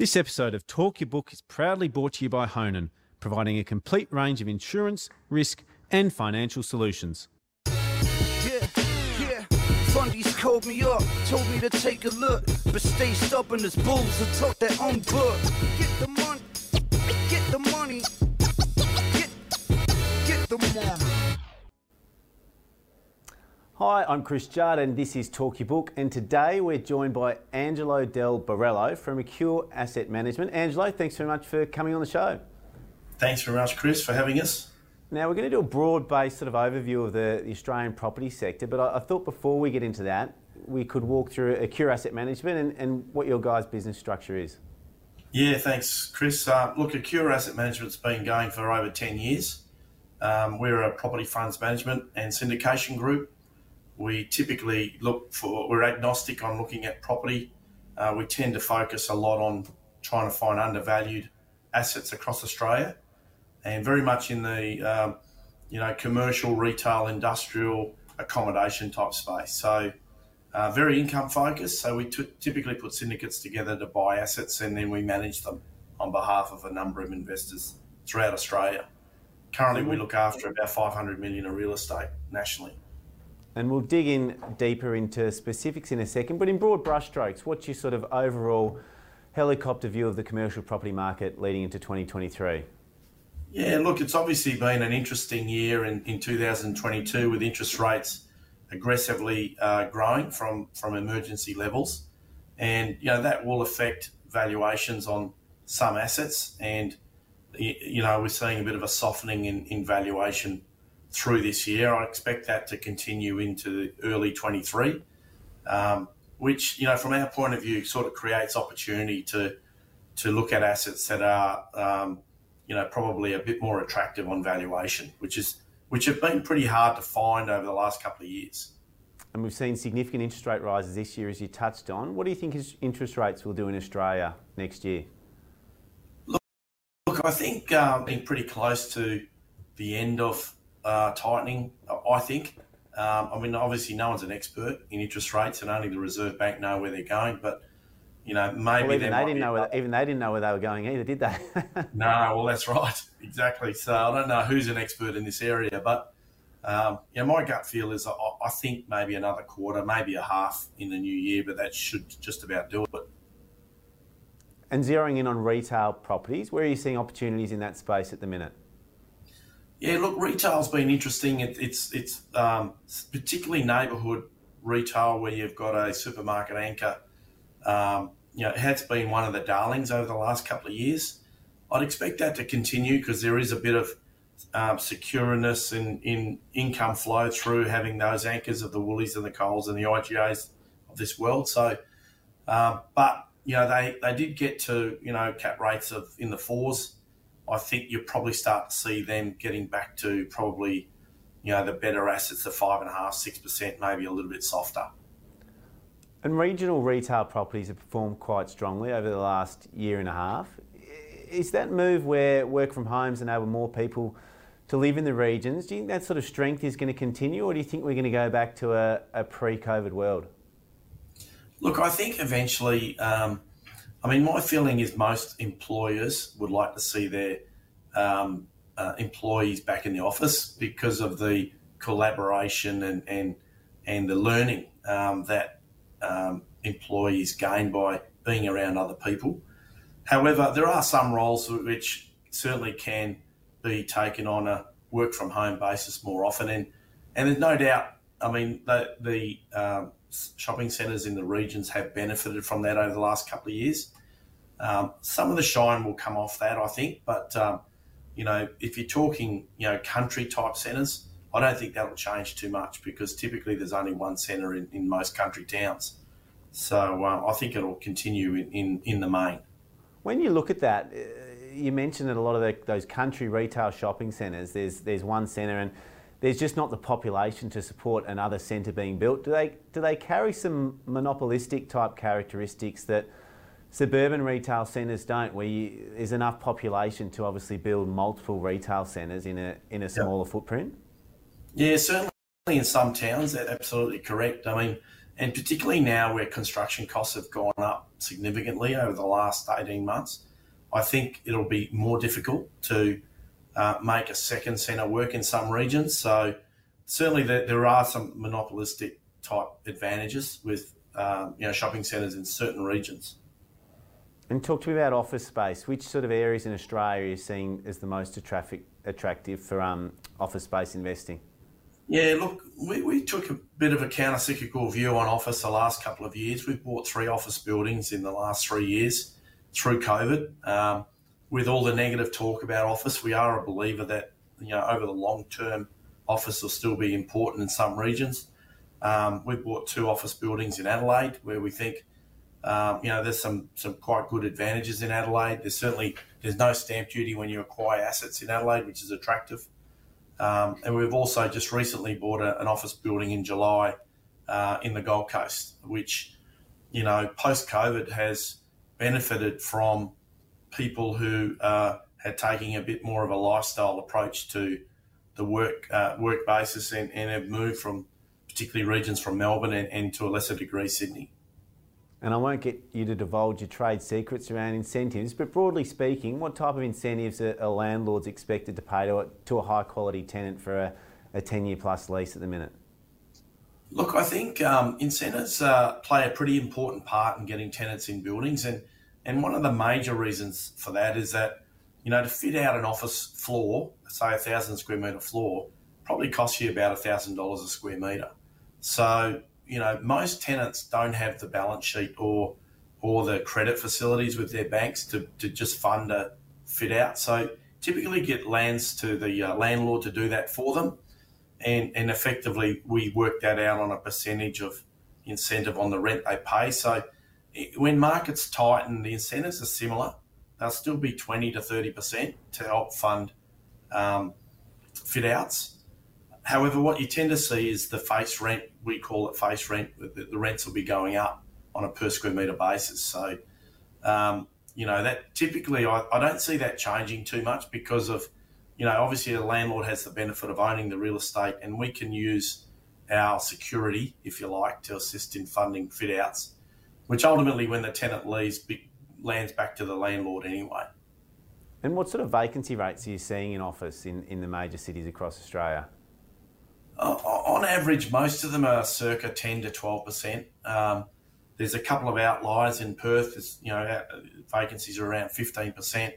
This episode of Talk Your Book is proudly brought to you by Honan, providing a complete range of insurance, risk, and financial solutions. Fundies called me up, told me to take a look, but stay stubborn as bulls and talk their own book. Get the money, Hi, I'm Chris Judd, and this is Talk Your Book. And today we're joined by Angelo Del Borrello from Acure Asset Management. Angelo, thanks very much for coming on the show. Thanks very much, Chris, for having us. Now, we're going to do a broad based sort of overview of the, the Australian property sector, but I, I, thought before we get into that, we could walk through Acure Asset Management and, and what your guys' business structure is. Yeah, thanks, Chris. Uh, look, Acure Asset Management's been going for over 10 years. Um, we're a property funds management and syndication group we typically look for, we're agnostic on looking at property. Uh, we tend to focus a lot on trying to find undervalued assets across Australia and very much in the, um, you know, commercial, retail, industrial, accommodation type space. So, uh, very income focused. So, we t- typically put syndicates together to buy assets and then we manage them on behalf of a number of investors throughout Australia. Currently, we look after about 500 million of real estate nationally. And we'll dig in deeper into specifics in a second, but in broad brushstrokes, what's your sort of overall helicopter view of the commercial property market leading into 2023? Yeah, look, it's obviously been an interesting year in, in 2022 with interest rates aggressively uh, growing from, from emergency levels. And, you know, that will affect valuations on some assets. And, you know, we're seeing a bit of a softening in, in valuation through this year. I expect that to continue into early 23, um, which, you know, from our point of view, sort of creates opportunity to to look at assets that are, um, you know, probably a bit more attractive on valuation, which is which have been pretty hard to find over the last couple of years. And we've seen significant interest rate rises this year, as you touched on. What do you think interest rates will do in Australia next year? Look, look I think um, being pretty close to the end of uh, tightening, I think. Um, I mean, obviously, no one's an expert in interest rates, and only the Reserve Bank know where they're going. But you know, maybe well, even they didn't know. Where, even they didn't know where they were going either, did they? no, well, that's right, exactly. So I don't know who's an expert in this area, but um, yeah, my gut feel is I, I, think maybe another quarter, maybe a half in the new year, but that should just about do it. And zeroing in on retail properties, where are you seeing opportunities in that space at the minute? Yeah, look, retail's been interesting. It, it's it's um, particularly neighbourhood retail where you've got a supermarket anchor. Um, you know, it has been one of the darlings over the last couple of years. I'd expect that to continue because there is a bit of um, secureness in, in income flow through having those anchors of the Woolies and the Coles and the IGAs of this world. So, um, but you know, they, they did get to you know cap rates of in the fours I think you'll probably start to see them getting back to probably, you know, the better assets, the five and a half, six percent, maybe a little bit softer. And regional retail properties have performed quite strongly over the last year and a half. Is that move where work from homes enable more people to live in the regions? Do you think that sort of strength is going to continue, or do you think we're going to go back to a, a pre-COVID world? Look, I think eventually. Um, I mean, my feeling is most employers would like to see their um, uh, employees back in the office because of the collaboration and and, and the learning um, that um, employees gain by being around other people. However, there are some roles which certainly can be taken on a work from home basis more often, and and there's no doubt. I mean, the, the um, shopping centres in the regions have benefited from that over the last couple of years. Um, some of the shine will come off that, I think, but um, you know, if you're talking, you know, country type centres, I don't think that'll change too much because typically there's only one centre in, in most country towns. So uh, I think it'll continue in, in, in, the main. When you look at that, uh, you mentioned that a lot of the, those country retail shopping centres, there's there's one centre and there's just not the population to support another centre being built. Do they do they carry some monopolistic type characteristics that suburban retail centres don't, where you, there's enough population to obviously build multiple retail centres in a in a smaller yep. footprint? Yeah, certainly in some towns, that's absolutely correct. I mean, and particularly now where construction costs have gone up significantly over the last 18 months, I think it'll be more difficult to uh, make a second centre work in some regions. So certainly there, there are some monopolistic type advantages with um, you know shopping centres in certain regions. And talk to me about office space. Which sort of areas in Australia are you seeing as the most attractive for um, office space investing? Yeah, look, we, we took a bit of a counter cyclical view on office the last couple of years. We've bought three office buildings in the last three years through COVID. Um, with all the negative talk about office, we are a believer that you know over the long term, office will still be important in some regions. Um, we've bought two office buildings in Adelaide where we think um, you know there's some some quite good advantages in Adelaide. There's certainly there's no stamp duty when you acquire assets in Adelaide, which is attractive. Um, and we've also just recently bought a, an office building in July uh, in the Gold Coast, which, you know, post COVID has benefited from people who uh, had taking a bit more of a lifestyle approach to the work uh, work basis and, and have moved from particularly regions from Melbourne and, and to a lesser degree Sydney and I won't get you to divulge your trade secrets around incentives, but broadly speaking, what type of incentives are, landlords expected to pay to a, to a high quality tenant for a, a 10 year plus lease at the minute? Look, I think um, incentives uh, play a pretty important part in getting tenants in buildings, and and one of the major reasons for that is that you know to fit out an office floor, say a thousand square meter floor, probably costs you about a thousand dollars a square meter. So you know, most tenants don't have the balance sheet or or the credit facilities with their banks to, to just fund a fit out. So typically get lands to the uh, landlord to do that for them. And, and effectively, we work that out on a percentage of incentive on the rent they pay. So when markets tighten, the incentives are similar. They'll still be 20 to 30% to help fund um, fit outs. However, what you tend to see is the face rent, we call it face rent, the, the rents will be going up on a per square metre basis. So, um, you know, that typically I, I don't see that changing too much because of, you know, obviously a landlord has the benefit of owning the real estate and we can use our security, if you like, to assist in funding fit outs, which ultimately, when the tenant leaves, lands back to the landlord anyway. And what sort of vacancy rates are you seeing in office in, in the major cities across Australia? Uh, on average, most of them are circa 10 to 12%. Um, there's a couple of outliers in Perth. You know, vacancies are around 15%.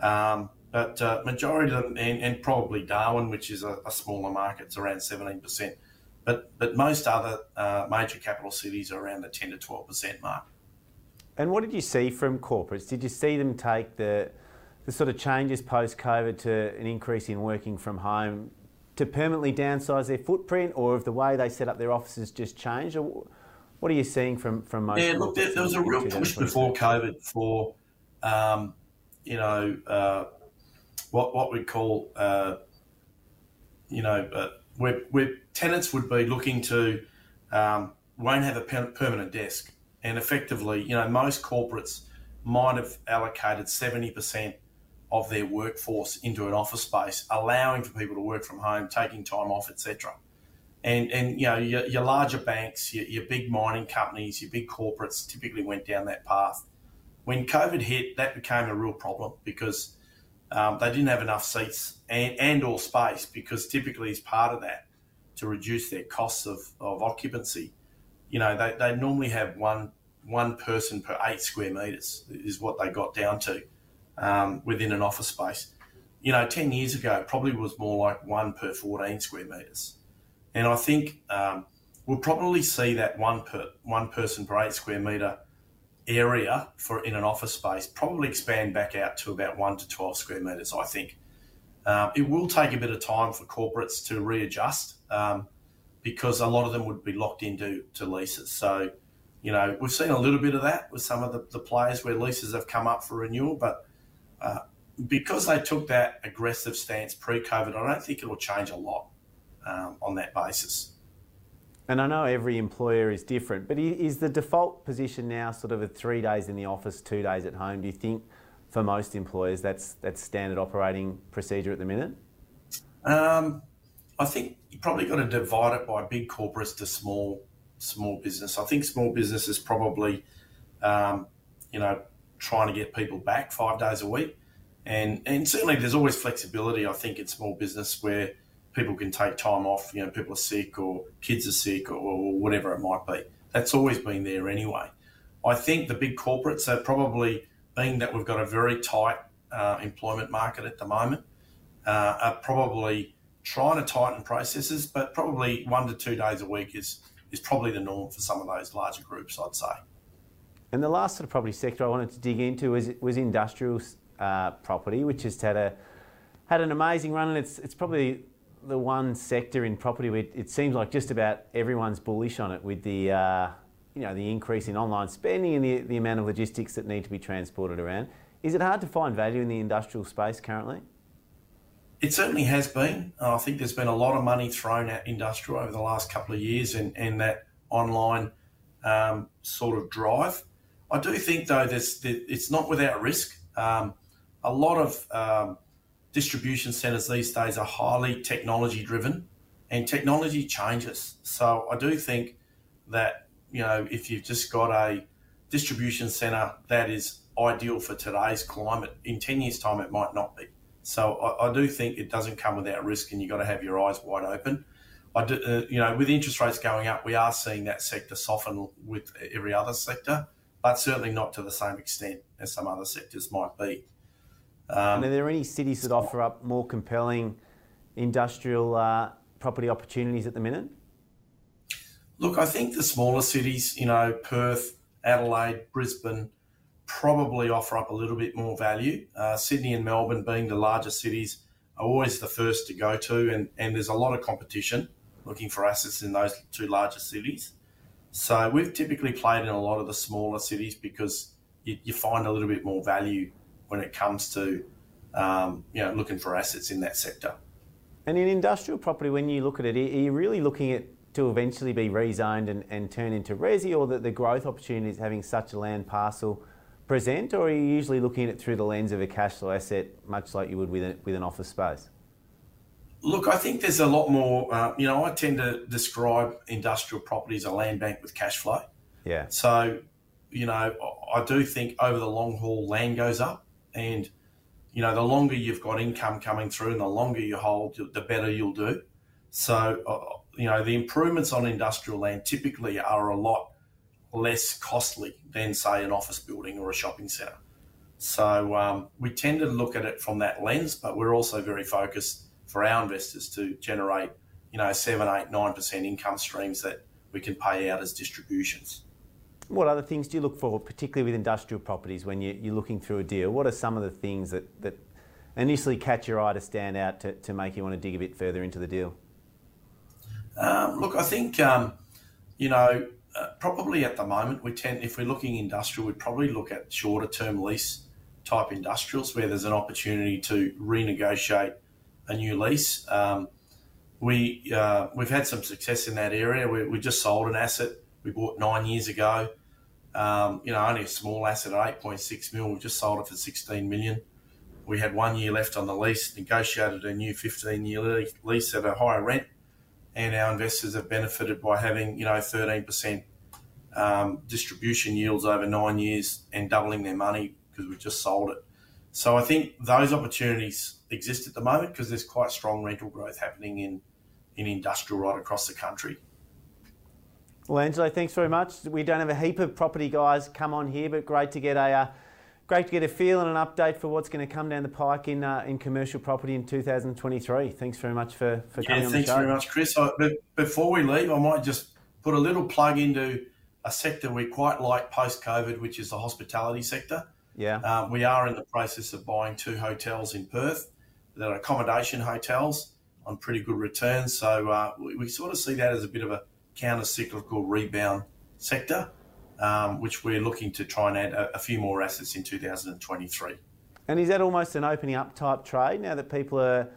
Um, but uh, majority of them, and, and, probably Darwin, which is a, a smaller market, it's around 17%. But, but most other uh, major capital cities are around the 10 to 12% mark. And what did you see from corporates? Did you see them take the, the sort of changes post COVID to an increase in working from home to permanently downsize their footprint, or if the way they set up their offices just changed? Or what are you seeing from from most? Yeah, look, there, there was a real push before COVID for, um, you know, uh, what what we call, uh, you know, uh, where, where tenants would be looking to um, won't have a permanent desk, and effectively, you know, most corporates might have allocated seventy percent of their workforce into an office space, allowing for people to work from home, taking time off, etc. And and you know your, your larger banks, your, your, big mining companies, your big corporates typically went down that path. When COVID hit, that became a real problem because um, they didn't have enough seats and, and or space because typically as part of that to reduce their costs of, of occupancy, you know they, they normally have one one person per eight square meters is what they got down to um, within an office space. You know, 10 years ago, it probably was more like one per 14 square metres. And I think um, we'll probably see that one per one person per eight square metre area for in an office space probably expand back out to about one to 12 square metres, I think. Um, it will take a bit of time for corporates to readjust um, because a lot of them would be locked into to leases. So, you know, we've seen a little bit of that with some of the, the players where leases have come up for renewal, but uh, because they took that aggressive stance pre-COVID, I don't think it'll change a lot um, on that basis. And I know every employer is different, but is the default position now sort of three days in the office, two days at home? Do you think for most employers that's that's standard operating procedure at the minute? Um, I think you probably got to divide it by big corporates to small small business. I think small business is probably, um, you know, trying to get people back five days a week. And, and certainly there's always flexibility, I think, in small business where people can take time off, you know, people are sick or kids are sick or, or whatever it might be. That's always been there anyway. I think the big corporates are probably, being that we've got a very tight uh, employment market at the moment, uh, are probably trying to tighten processes, but probably one to two days a week is is probably the norm for some of those larger groups, I'd say. And the last sort of property sector I wanted to dig into was was industrial uh, property, which has had a had an amazing run, and it's it's probably the one sector in property where it seems like just about everyone's bullish on it with the uh, you know the increase in online spending and the, the amount of logistics that need to be transported around. Is it hard to find value in the industrial space currently? It certainly has been. I think there's been a lot of money thrown at industrial over the last couple of years and, and that online um, sort of drive. I do think, though, this, it's not without risk. Um, a lot of um, distribution centres these days are highly technology driven and technology changes. So I do think that, you know, if you've just got a distribution centre that is ideal for today's climate, in 10 years' time, it might not be. So I, I, do think it doesn't come without risk, and you've got to have your eyes wide open. I do, uh, you know, with interest rates going up, we are seeing that sector soften with every other sector, but certainly not to the same extent as some other sectors might be. Um, are there any cities that offer up more compelling industrial uh, property opportunities at the minute? Look, I think the smaller cities, you know, Perth, Adelaide, Brisbane, probably offer up a little bit more value. Uh, Sydney and Melbourne, being the larger cities, are always the first to go to, and, and there's a lot of competition looking for assets in those two larger cities. So we've typically played in a lot of the smaller cities because you, you find a little bit more value when it comes to um, you know looking for assets in that sector. And in industrial property, when you look at it, are you really looking at to eventually be rezoned and, and turn into resi, or that the growth opportunities having such a land parcel present, or are you usually looking at it through the lens of a cash flow asset, much like you would with, a, with an office space? Look, I think there's a lot more. Uh, you know, I tend to describe industrial property as a land bank with cash flow. Yeah. So, you know, I do think over the long haul, land goes up, and you know, the longer you've got income coming through, and the longer you hold, the better you'll do. So, uh, you know, the improvements on industrial land typically are a lot less costly than, say, an office building or a shopping centre. So um, we tend to look at it from that lens, but we're also very focused for our investors to generate, you know, seven, eight, nine percent income streams that we can pay out as distributions. What other things do you look for, particularly with industrial properties, when you, are looking through a deal? What are some of the things that, that initially catch your eye to stand out to, to make you want to dig a bit further into the deal? Um, look, I think, um, you know, uh, probably at the moment we tend, if we're looking industrial, we'd probably look at shorter term lease type industrials where there's an opportunity to renegotiate a new lease. Um, we uh, we've had some success in that area. We, we, just sold an asset we bought nine years ago. Um, you know, only a small asset at 8.6 mil. We just sold it for 16 million. We had one year left on the lease. Negotiated a new 15 year lease at a higher rent and our investors have benefited by having you know 13% um, distribution yields over nine years and doubling their money because we just sold it. So I think those opportunities exist at the moment because there's quite strong rental growth happening in in industrial right across the country. Well, Angelo, thanks very much. We don't have a heap of property guys come on here, but great to get a uh, great to get a feel and an update for what's going to come down the pike in uh, in commercial property in 2023. Thanks very much for, for coming yeah, on the show. Thanks very much, Chris. I, but before we leave, I might just put a little plug into a sector we quite like post COVID, which is the hospitality sector. Yeah. Uh, we are in the process of buying two hotels in Perth that are accommodation hotels on pretty good returns. So uh, we, we sort of see that as a bit of a counter cyclical rebound sector um, which we're looking to try and add a, a, few more assets in 2023. And is that almost an opening up type trade now that people are,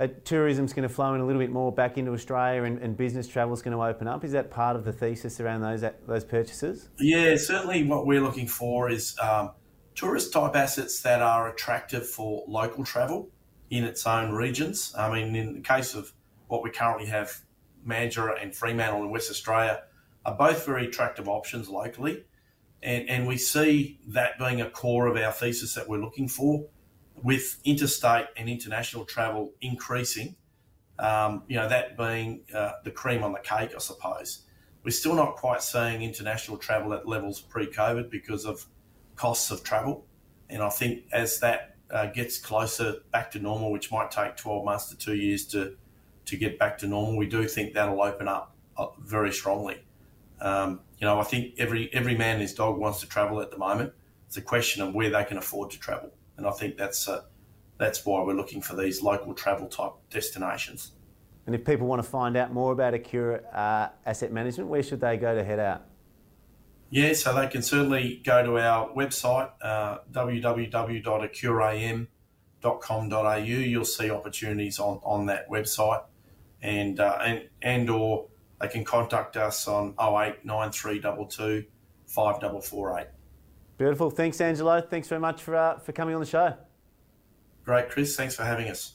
uh, tourism's going to flow in a little bit more back into Australia and, and business travel is going to open up? Is that part of the thesis around those those purchases? Yeah, certainly. What we're looking for is um, tourist type assets that are attractive for local travel in its own regions. I mean, in the case of what we currently have, Mandurah and Fremantle in West Australia are both very attractive options locally. And, and we see that being a core of our thesis that we're looking for with interstate and international travel increasing, um, you know, that being uh, the cream on the cake, I suppose. We're still not quite seeing international travel at levels pre COVID because of costs of travel. And I think as that uh, gets closer back to normal, which might take 12 months to two years to, to get back to normal, we do think that'll open up uh, very strongly. Um, you know, I think every every man and his dog wants to travel at the moment. It's a question of where they can afford to travel, and I think that's uh, that's why we're looking for these local travel type destinations. And if people want to find out more about Acure uh, Asset Management, where should they go to head out? Yeah, so they can certainly go to our website, uh, www.acuram.com.au. You'll see opportunities on, on that website, and uh, and and or they can contact us on 08 9322 5448. Beautiful. Thanks, Angelo. Thanks very much for, uh, for coming on the show. Great, Chris. Thanks for having us.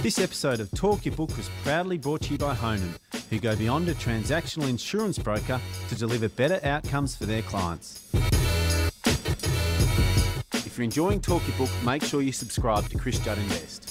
This episode of Talk Your Book was proudly brought to you by Honan, who go beyond a transactional insurance broker to deliver better outcomes for their clients. If you're enjoying Talk Your Book, make sure you subscribe to Chris Judd Invest.